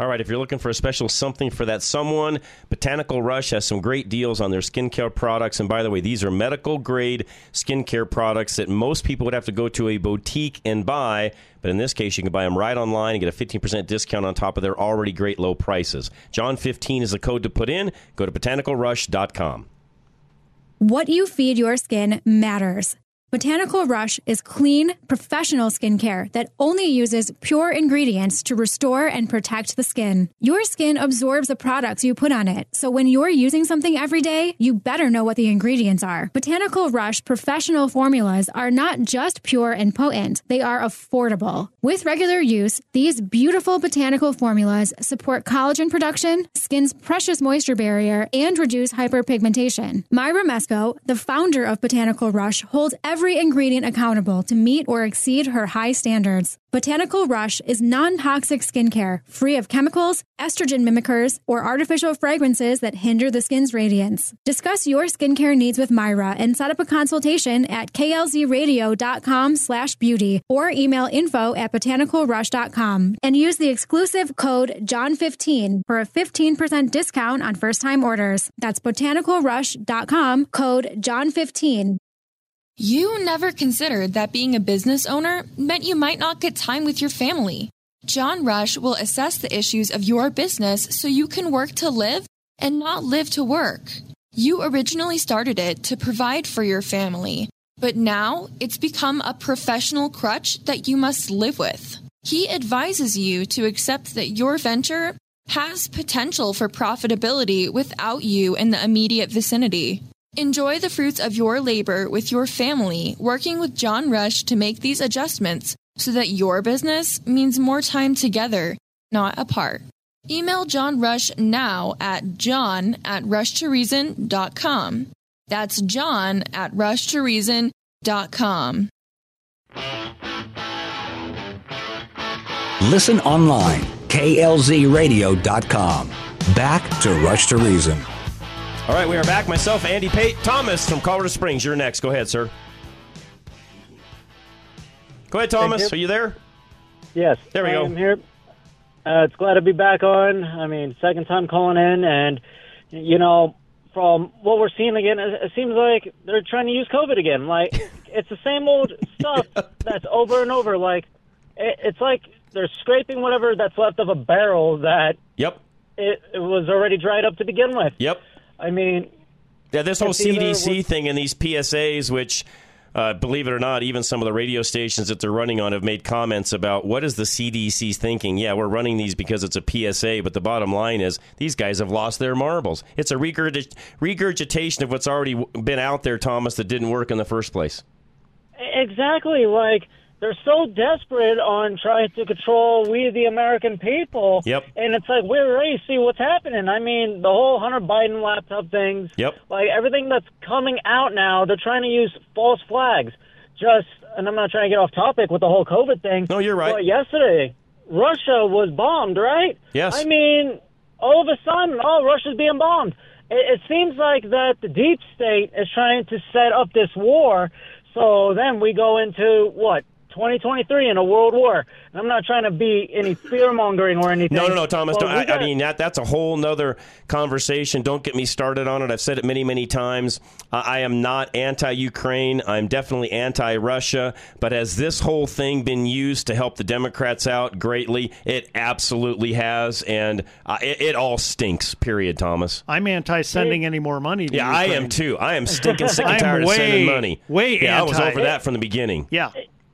All right, if you're looking for a special something for that someone, Botanical Rush has some great deals on their skincare products. And by the way, these are medical grade skincare products that most people would have to go to a boutique and buy. But in this case, you can buy them right online and get a 15% discount on top of their already great low prices. John 15 is the code to put in. Go to botanicalrush.com.
What you feed your skin matters. Botanical Rush is clean, professional skincare that only uses pure ingredients to restore and protect the skin. Your skin absorbs the products you put on it, so when you're using something every day, you better know what the ingredients are. Botanical Rush professional formulas are not just pure and potent, they are affordable. With regular use, these beautiful botanical formulas support collagen production, skin's precious moisture barrier, and reduce hyperpigmentation. Myra Mesco, the founder of Botanical Rush, holds every every ingredient accountable to meet or exceed her high standards. Botanical Rush is non toxic skincare, free of chemicals, estrogen mimickers, or artificial fragrances that hinder the skin's radiance. Discuss your skincare needs with Myra and set up a consultation at klzradio.com slash beauty or email info at botanicalrush.com and use the exclusive code JOHN15 for a 15% discount on first time orders. That's botanicalrush.com, code JOHN15.
You never considered that being a business owner meant you might not get time with your family. John Rush will assess the issues of your business so you can work to live and not live to work. You originally started it to provide for your family, but now it's become a professional crutch that you must live with. He advises you to accept that your venture has potential for profitability without you in the immediate vicinity. Enjoy the fruits of your labor with your family, working with John Rush to make these adjustments so that your business means more time together, not apart. Email John Rush now at john at rushtoreason.com. That's john at rushtoreason.com.
Listen online, klzradio.com. Back to Rush to Reason.
All right, we are back. Myself, Andy Pate, Thomas from Colorado Springs. You're next. Go ahead, sir. Go ahead, Thomas.
Thank
Are
you.
you there?
Yes.
There we
I
go.
am here. Uh, it's glad to be back on. I mean, second time calling in, and you know, from what we're seeing again, it, it seems like they're trying to use COVID again. Like it's the same old stuff that's over and over. Like it, it's like they're scraping whatever that's left of a barrel that
Yep.
it, it was already dried up to begin with.
Yep.
I mean,
Yeah, this whole CDC thing and these PSAs, which, uh, believe it or not, even some of the radio stations that they're running on have made comments about what is the CDC's thinking. Yeah, we're running these because it's a PSA, but the bottom line is these guys have lost their marbles. It's a regurgit- regurgitation of what's already been out there, Thomas, that didn't work in the first place.
Exactly. Like they're so desperate on trying to control we the American people.
Yep.
And it's like we're ready to see what's happening. I mean, the whole Hunter Biden laptop things.
Yep.
Like everything that's coming out now, they're trying to use false flags. Just and I'm not trying to get off topic with the whole COVID thing.
No, you're right.
But yesterday, Russia was bombed, right?
Yes.
I mean, all of a sudden, oh, Russia's being bombed. It, it seems like that the deep state is trying to set up this war. So then we go into what 2023 in a world war. And I'm not trying to be any fear mongering or anything.
No, no, no, Thomas.
but
No,
we
I, I mean that that's a whole nother conversation. Don't get me started on it. I've said it many, many times. Uh, I am not anti-Ukraine. I'm definitely anti-Russia. But has this whole thing been used to help the Democrats out greatly? It absolutely has, and uh, it, it all stinks. Period, Thomas.
I'm anti sending any more money. To
Yeah, I am too. I am stinking sick and
I'm
tired of
way,
sending money.
Way
yeah, I was over that from the beginning.
Yeah.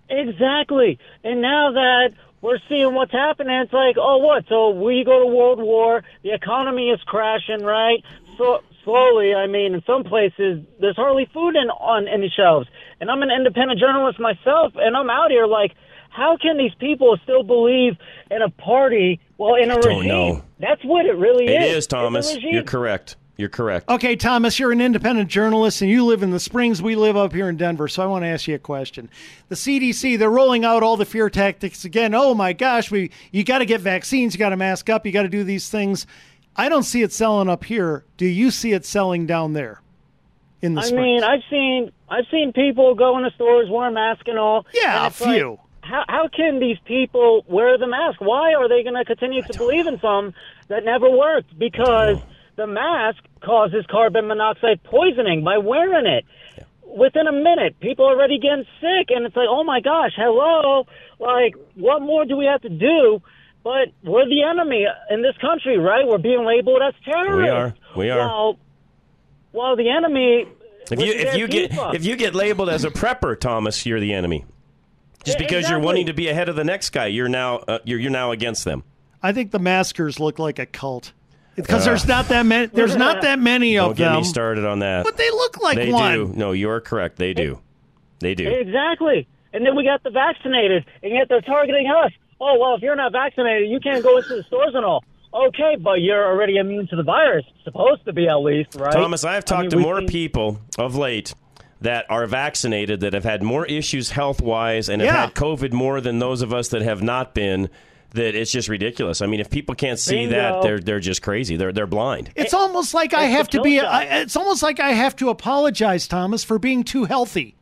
Exactly. And now that we're seeing what's happening, it's like, oh, what? So we go to World War, the economy is crashing, right? So slowly, I mean, in some places, there's hardly food in, on any shelves. And I'm an independent journalist myself, and I'm out here like, how can these people still believe in a party while in a
don't
regime?
know.
That's what it really
It
is.
is,
It's
Thomas. You're correct. You're correct.
Okay, Thomas, you're an independent journalist and you live in the Springs. We live up here in Denver. So I want to ask you a question. The CDC, they're rolling out all the fear tactics again. Oh my gosh, we you got to get vaccines, you got to mask up, you got to do these things. I don't see it selling up here. Do you see it selling down there in the
I
Springs?
mean, I've seen I've seen people go into stores wear a mask and all.
Yeah,
and
a
it's like,
few.
how how can these people wear the mask? Why are they going to continue to believe in some that never worked? Because the mask causes carbon monoxide poisoning by wearing it. Within a minute, people are already getting sick, and it's like, oh my gosh, hello! Like, what more do we have to do? But we're the enemy in this country, right? We're being labeled as terrorists.
We are. We are.
While, while the enemy
If you if you get
FIFA.
if you get labeled as a prepper, Thomas, you're the enemy. Just
Yeah,
because you're wanting to be ahead of the next guy, you're now uh, you're you're now against them.
I think the maskers look like a cult because
Uh,
there's not that many. There's not that many
Don't
of
get
them.
me started on that.
But they look like
they
one.
do. No, you're correct. They do. They do.
Exactly. And then we got the vaccinated, and yet they're targeting us. Oh, well, if you're not vaccinated, you can't go into the stores and all. Okay, but you're already immune to the virus. Supposed to be, at least, right?
Thomas, I have talked
mean,
to more
seen-
people of late that are vaccinated that have had more issues health wise and have
Yeah.
had COVID more than those of us that have not been. That it's just ridiculous. I mean, if people can't see
Bingo.
that, they're they're just crazy. They're they're blind.
It's almost like I have to be. I, it's almost like I have to apologize, Thomas, for being too healthy.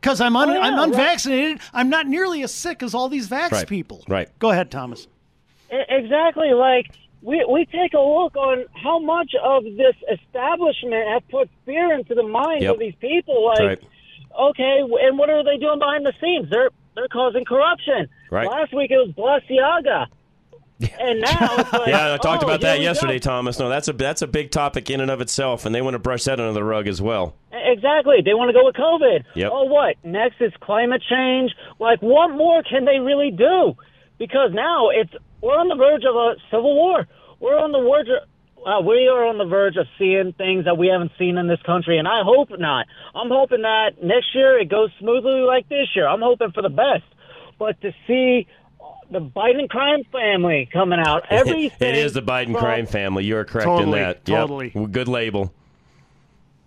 Because I'm un,
Oh, yeah,
I'm
right.
unvaccinated. I'm not nearly as sick as all these vax
Right.
people.
Right.
Go ahead, Thomas.
Exactly. Like we we take a look on how much of this establishment have put fear into the minds
Yep.
of these people. Like,
That's
okay, and what are they doing behind the scenes? They're they're causing corruption.
Right.
Last week it was Balenciaga, and now it's like,
Yeah, I talked
oh,
about that yesterday. Thomas. No, that's a that's a big topic in and of itself, and they want to brush that under the rug as well.
Exactly. They want to go with COVID.
Yep.
Oh, what? Next is climate change. Like, what more can they really do? Because now it's we're on the verge of a civil war. We're on the verge. Of, uh, we are on the verge of seeing things that we haven't seen in this country, and I hope not. I'm hoping that next year it goes smoothly like this year. I'm hoping for the best. But to see the Biden crime family coming out, everything
it is the Biden
from-
crime family. You are correct
Totally,
in that. Yep.
totally.
Good label.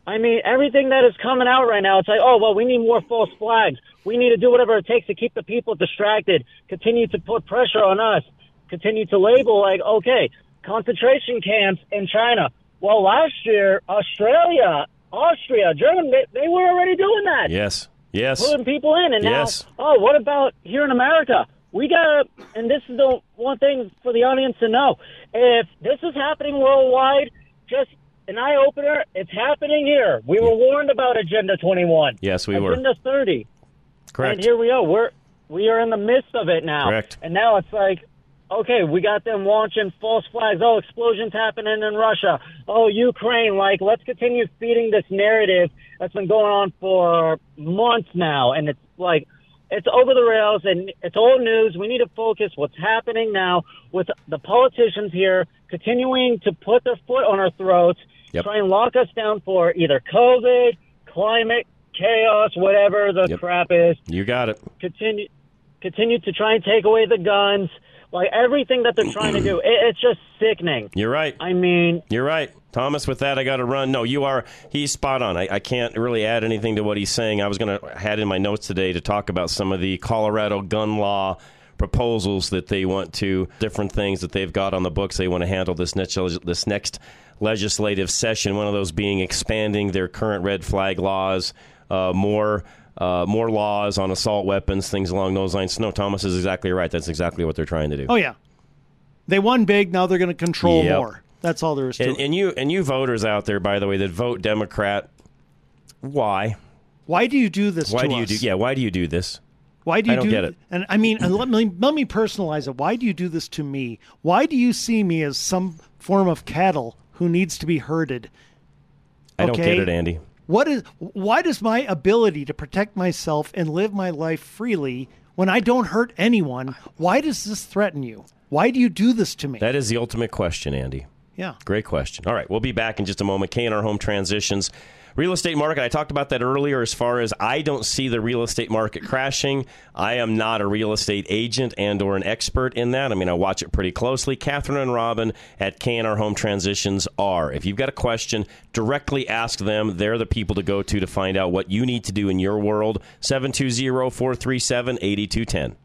I mean, everything that is coming out right now, it's like, oh, well, we need more false flags. We need to do whatever it takes to keep the people distracted, continue to put pressure on us, continue to label, like, okay, concentration camps in China. Well, last year, Australia, Austria, Germany, they, they were already doing that.
Yes. Yes.
Putting people in. And
Yes.
now, oh, what about here in America? We got to, and this is the one thing for the audience to know. If this is happening worldwide, just an eye opener, it's happening here. We were warned about Agenda 21.
Yes, we were.
Agenda 30.
Correct.
And here we are. We're we are in the midst of it now.
Correct.
And now it's like, okay, we got them launching false flags. Oh, explosions happening in Russia. Oh, Ukraine. Like, let's continue feeding this narrative that's been going on for months now, and it's like. It's over the rails and it's old news. We need to focus what's happening now with the politicians here continuing to put their foot on our throats,
Yep.
try and lock us down for either COVID, climate, chaos, whatever the crap is
You got it.
continue continue to try and take away the guns, like everything that they're trying to do. It, it's just sickening.
You're right.
I mean,
You're right. Thomas, with that, I got to run. No, you are. He's spot on. I, I can't really add anything to what he's saying. I was going to had in my notes today to talk about some of the Colorado gun law proposals that they want to, different things that they've got on the books they want to handle this next, this next legislative session. One of those being expanding their current red flag laws, uh, more. Uh, more laws on assault weapons, things along those lines. No, Thomas is exactly right. That's exactly what they're trying to do.
Oh yeah, they won big. Now they're going to control
Yep.
more. That's all there is to
And,
it.
and you and you voters out there, by the way, that vote Democrat, why?
Why do you do this?
Why
to
do you do? Yeah, why do you do this?
Why do you
I don't
do
get it.
And I mean, and let me let me personalize it. Why do you do this to me? Why do you see me as some form of cattle who needs to be herded?
I don't get it, Andy.
What is why does my ability to protect myself and live my life freely when I don't hurt anyone? Why does this threaten you? Why do you do this to me?
That is the ultimate question, Andy.
Yeah.
Great question. All right, we'll be back in just a moment. K and R Home Transitions. Real estate market, I talked about that earlier as far as I don't see the real estate market crashing. I am not a real estate agent and or an expert in that. I mean, I watch it pretty closely. Catherine and Robin at K&R Home Transitions are. If you've got a question, directly ask them. They're the people to go to to find out what you need to do in your world. 720-437-8210.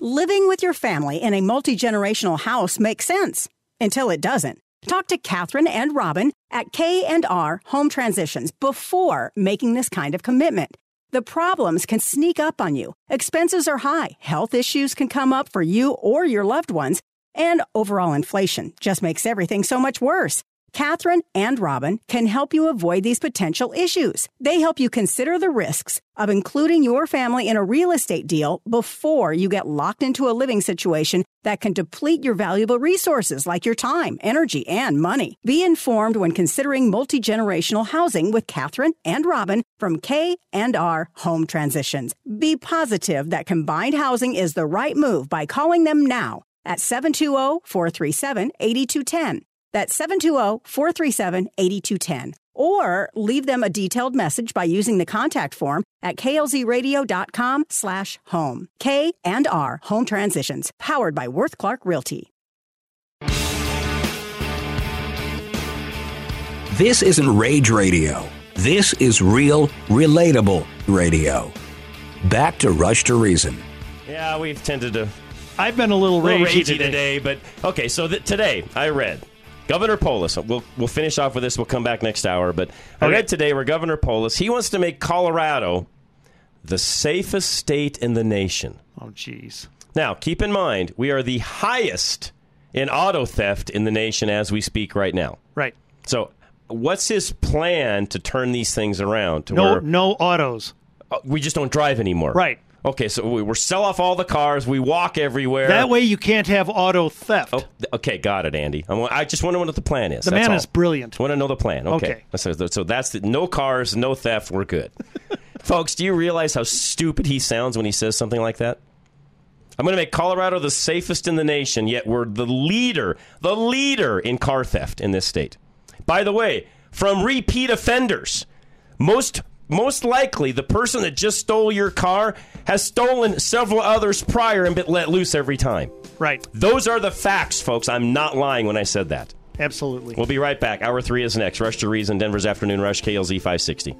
Living with your family in a multi generational house makes sense until it doesn't. Talk to Catherine and Robin at K&R Home Transitions before making this kind of commitment. The problems can sneak up on you. Expenses are high. Health issues can come up for you or your loved ones. And overall inflation just makes everything so much worse. Catherine and Robin can help you avoid these potential issues. They help you consider the risks of including your family in a real estate deal before you get locked into a living situation that can deplete your valuable resources like your time, energy, and money. Be informed when considering multi-generational housing with Catherine and Robin from K and R Home Transitions. Be positive that combined housing is the right move by calling them now at 720-437-8210. That's 720-437-8210. Or leave them a detailed message by using the contact form at klzradio.com slash home. K and R Home Transitions, powered by Worth Clark Realty.
This isn't rage radio. This is real, relatable radio. Back to Rush to Reason.
Yeah, we've tended to
I've been a little,
a little
ragey
ragey today. but okay. So th- today I read Governor Polis. We'll we'll finish off with this. We'll come back next hour. But I read today where Governor Polis he wants to make Colorado the safest state in the nation.
Oh, jeez.
Now keep in mind we are the highest in auto theft in the nation as we speak right now.
Right.
So what's his plan to turn these things around to
No,
where
no autos.
uh, we just don't drive anymore?
Right.
Okay, so we, we sell off all the cars. We walk everywhere.
That way you can't have auto theft.
Oh, okay, got it, Andy. I'm, I just want to know what the plan is.
The
That's
man
all.
is brilliant.
Want to know the plan? Okay. So, so that's the, no cars, no theft. We're good, folks. Do you realize how stupid he sounds when he says something like that? I'm going to make Colorado the safest in the nation, yet we're the leader, the leader in car theft in this state. By the way, from repeat offenders, most most likely the person that just stole your car has stolen several others prior and been let loose every time.
Right.
Those are the facts, folks. I'm not lying when I said that.
Absolutely.
We'll be right back. Hour three is next. Rush to Reason, Denver's Afternoon Rush, KLZ 560.